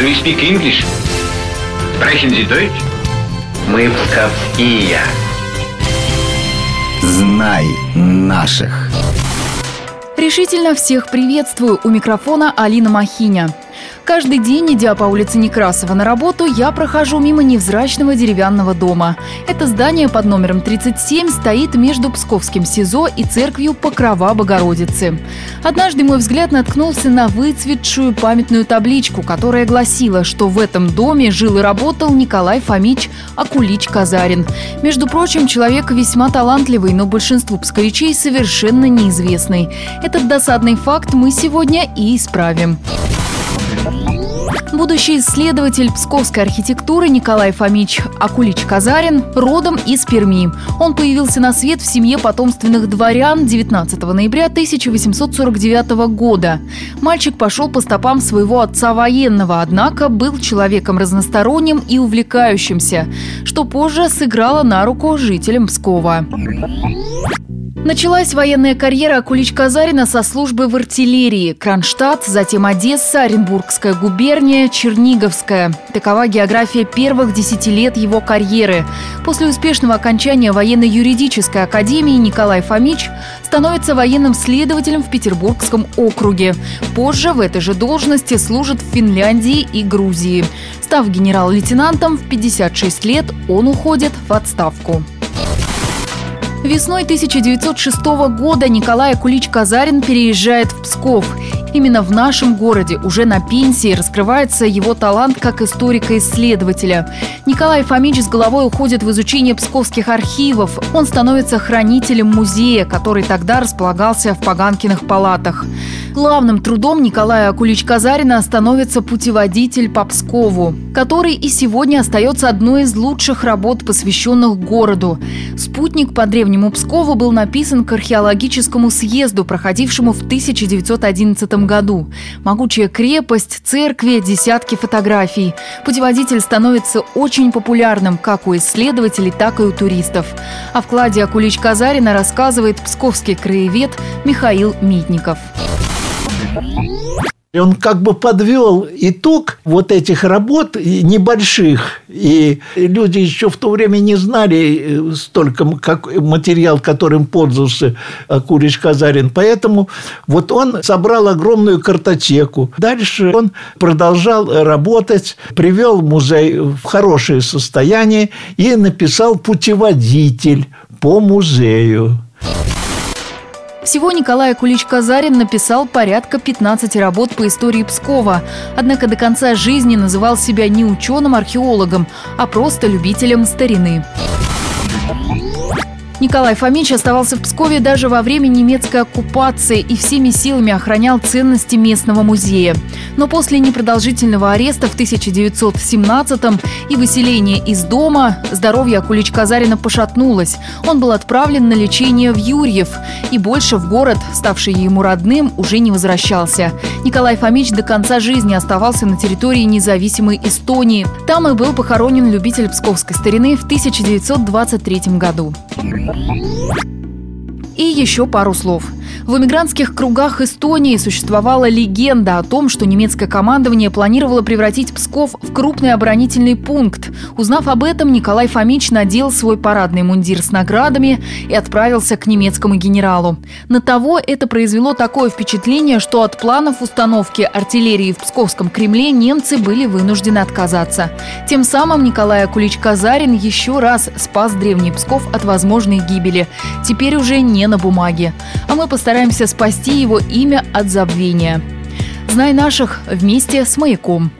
Do you speak English? Sprechen Sie Deutsch? Мы псковские. Знай наших. Решительно всех приветствую. У микрофона Алина Махиня. Каждый день, идя по улице Некрасова на работу, я прохожу мимо невзрачного деревянного дома. Это здание под номером 37 стоит между Псковским СИЗО и церковью Покрова Богородицы. Однажды мой взгляд наткнулся на выцветшую памятную табличку, которая гласила, что в этом доме жил и работал Николай Фомич Акулич Казарин. Между прочим, человек весьма талантливый, но большинству псковичей совершенно неизвестный. Этот досадный факт мы сегодня и исправим. Будущий исследователь псковской архитектуры Николай Фомич Акулич Казарин родом из Перми. Он появился на свет в семье потомственных дворян 19 ноября 1849 года. Мальчик пошел по стопам своего отца военного, однако был человеком разносторонним и увлекающимся, что позже сыграло на руку жителям Пскова. Началась военная карьера Кулич Казарина со службы в артиллерии. Кронштадт, затем Одесса, Оренбургская губерния, Черниговская. Такова география первых десяти лет его карьеры. После успешного окончания военно-юридической академии Николай Фомич становится военным следователем в Петербургском округе. Позже в этой же должности служит в Финляндии и Грузии. Став генерал-лейтенантом в 56 лет, он уходит в отставку. Весной 1906 года Николай Кулич-Казарин переезжает в Псков. Именно в нашем городе уже на пенсии раскрывается его талант как историка-исследователя. Николай Фомич с головой уходит в изучение псковских архивов. Он становится хранителем музея, который тогда располагался в Паганкиных палатах. Главным трудом Николая Кулич-Казарина становится путеводитель по Пскову, который и сегодня остается одной из лучших работ, посвященных городу. Спутник по древнему Пскову был написан к археологическому съезду, проходившему в 1911 году. Могучая крепость, церкви, десятки фотографий. Путеводитель становится очень популярным как у исследователей, так и у туристов. О вкладе Акулич-Казарина рассказывает псковский краевед Михаил Митников. Он как бы подвел итог вот этих работ небольших. И люди еще в то время не знали э, столько как материал, которым пользовался Курич Казарин. Поэтому вот он собрал огромную картотеку. Дальше он продолжал работать, привел музей в хорошее состояние и написал путеводитель по музею. Всего Николай Кулич-Казарин написал порядка 15 работ по истории Пскова, однако до конца жизни называл себя не ученым-археологом, а просто любителем старины. Николай Фомич оставался в Пскове даже во время немецкой оккупации и всеми силами охранял ценности местного музея. Но после непродолжительного ареста в 1917-м и выселения из дома здоровье Акулич Казарина пошатнулось. Он был отправлен на лечение в Юрьев и больше в город, ставший ему родным, уже не возвращался. Николай Фомич до конца жизни оставался на территории независимой Эстонии. Там и был похоронен любитель псковской старины в 1923 году. И еще пару слов – в эмигрантских кругах Эстонии существовала легенда о том, что немецкое командование планировало превратить Псков в крупный оборонительный пункт. Узнав об этом, Николай Фомич надел свой парадный мундир с наградами и отправился к немецкому генералу. На того это произвело такое впечатление, что от планов установки артиллерии в Псковском Кремле немцы были вынуждены отказаться. Тем самым Николай Акулич-Казарин еще раз спас древний Псков от возможной гибели. Теперь уже не на бумаге. А мы постараемся постараемся спасти его имя от забвения. Знай наших вместе с «Маяком».